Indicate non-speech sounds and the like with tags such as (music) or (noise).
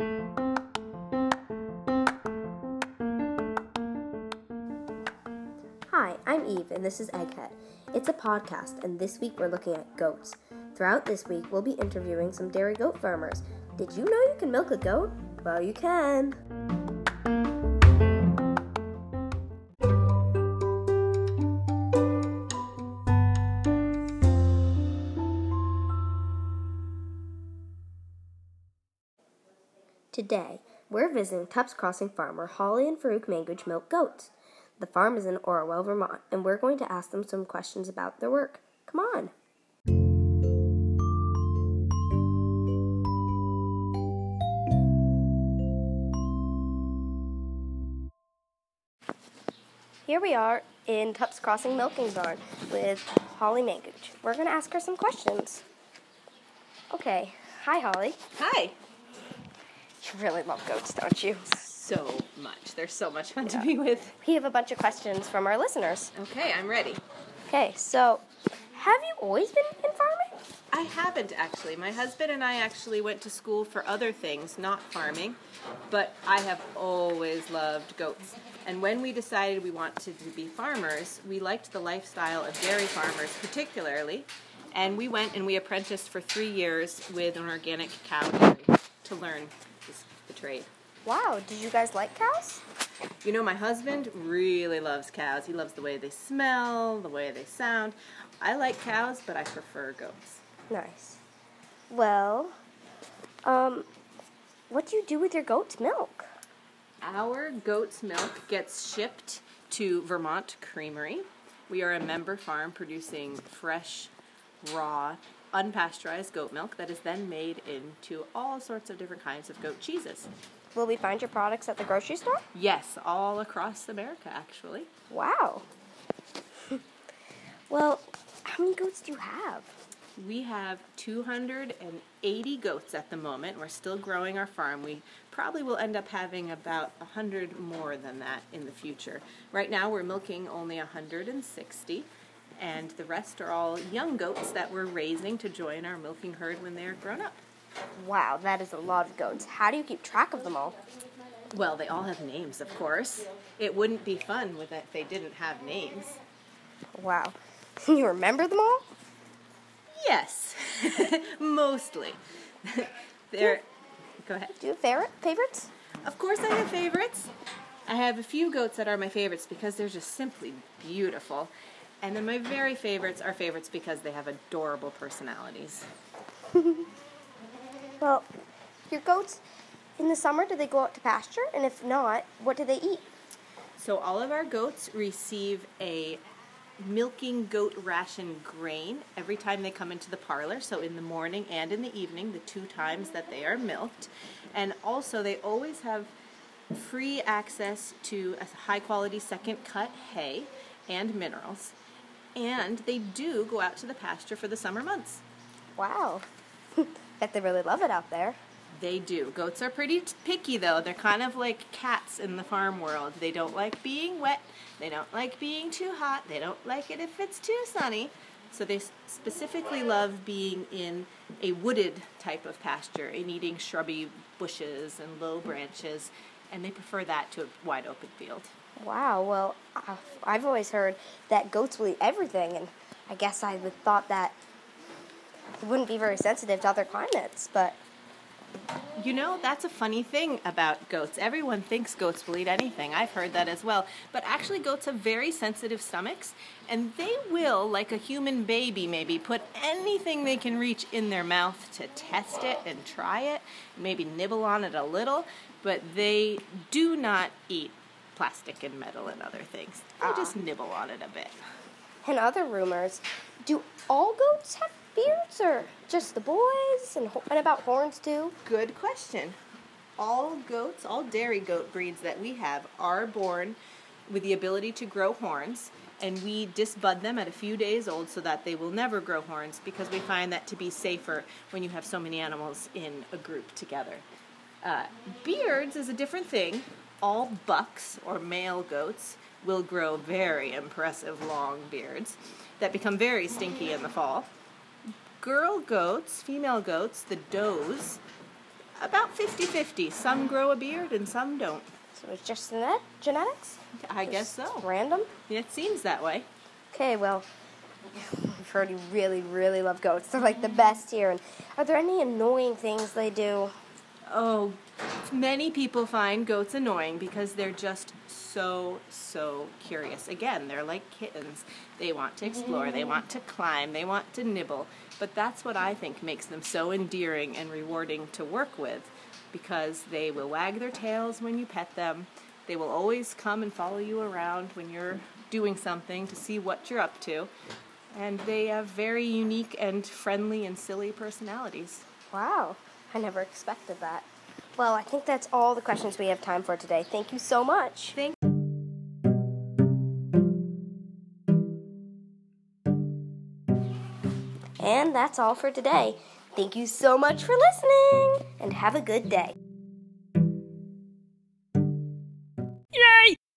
Hi, I'm Eve, and this is Egghead. It's a podcast, and this week we're looking at goats. Throughout this week, we'll be interviewing some dairy goat farmers. Did you know you can milk a goat? Well, you can. Today, we're visiting Tubbs Crossing farmer Holly and Farouk Manguj milk goats. The farm is in Orwell, Vermont, and we're going to ask them some questions about their work. Come on. Here we are in Tubbs Crossing Milking Barn with Holly Manguj. We're going to ask her some questions. Okay. Hi, Holly. Hi. You really love goats, don't you? So much. They're so much fun to be with. We have a bunch of questions from our listeners. Okay, I'm ready. Okay, so have you always been in farming? I haven't actually. My husband and I actually went to school for other things, not farming, but I have always loved goats. And when we decided we wanted to be farmers, we liked the lifestyle of dairy farmers particularly. And we went and we apprenticed for three years with an organic cow dairy to learn this, the trade. Wow, did you guys like cows? You know, my husband really loves cows. He loves the way they smell, the way they sound. I like cows, but I prefer goats. Nice. Well, um, what do you do with your goat's milk? Our goat's milk gets shipped to Vermont Creamery. We are a member farm producing fresh, raw, unpasteurized goat milk that is then made into all sorts of different kinds of goat cheeses. Will we find your products at the grocery store? Yes, all across America, actually. Wow. (laughs) well, how many goats do you have? We have 280 goats at the moment. We're still growing our farm. We probably will end up having about 100 more than that in the future. Right now, we're milking only 160, and the rest are all young goats that we're raising to join our milking herd when they're grown up. Wow, that is a lot of goats. How do you keep track of them all? Well, they all have names, of course. It wouldn't be fun with if they didn't have names. Wow. (laughs) you remember them all? Yes, (laughs) mostly. (laughs) They're. Go ahead. Do you have favorite favorites? Of course, I have favorites. I have a few goats that are my favorites because they're just simply beautiful. And then my very favorites are favorites because they have adorable personalities. (laughs) Well, your goats in the summer do they go out to pasture? And if not, what do they eat? So all of our goats receive a milking goat ration grain every time they come into the parlor. So in the morning and in the evening, the two times that they are milked. And also, they always have free access to a high quality second cut hay and minerals. And they do go out to the pasture for the summer months. Wow. (laughs) Bet they really love it out there. They do. Goats are pretty picky, though. They're kind of like cats in the farm world. They don't like being wet. They don't like being too hot. They don't like it if it's too sunny. So they specifically love being in a wooded type of pasture and eating shrubby bushes and low branches. And they prefer that to a wide open field. Wow. Well, I've- always heard that goats will eat everything, and I guess I would thought that it wouldn't be very sensitive to other climates, but You know, that's a funny thing about goats. Everyone thinks goats will eat anything. I've heard that as well. But actually, goats have very sensitive stomachs, and they will, like a human baby, maybe put anything they can reach in their mouth to test it and try it, maybe nibble on it a little, but they do not eat plastic and metal and other things. They just nibble on it a bit. and other rumors, do all goats have beards, or just the boys, and, ho- and about horns too? Good question. All goats, all dairy goat breeds that we have are born with the ability to grow horns, and we disbud them at a few days old so that they will never grow horns because we find that to be safer when you have so many animals in a group together. Uh, beards is a different thing. All bucks or male goats will grow very impressive long beards that become very stinky in the fall girl goats, female goats, the does, About 50 50. Some grow a beard and some don't. So it's just genet- genetics? I guess so. Random? It seems that way. Okay, well, I've heard you really, really love goats. They're like the best here. And are there any annoying things they do? Oh, many people find goats annoying because they're just so, so curious. Again, they're like kittens. They want to explore, they want to climb, they want to nibble. But that's what I think makes them so endearing and rewarding to work with because they will wag their tails when you pet them. They will always come and follow you around when you're doing something to see what you're up to. And they have very unique and friendly and silly personalities. Wow, I never expected that. Well, I think that's all the questions we have time for today. Thank you so much. Thank And that's all for today. Thank you so much for listening and have a good day.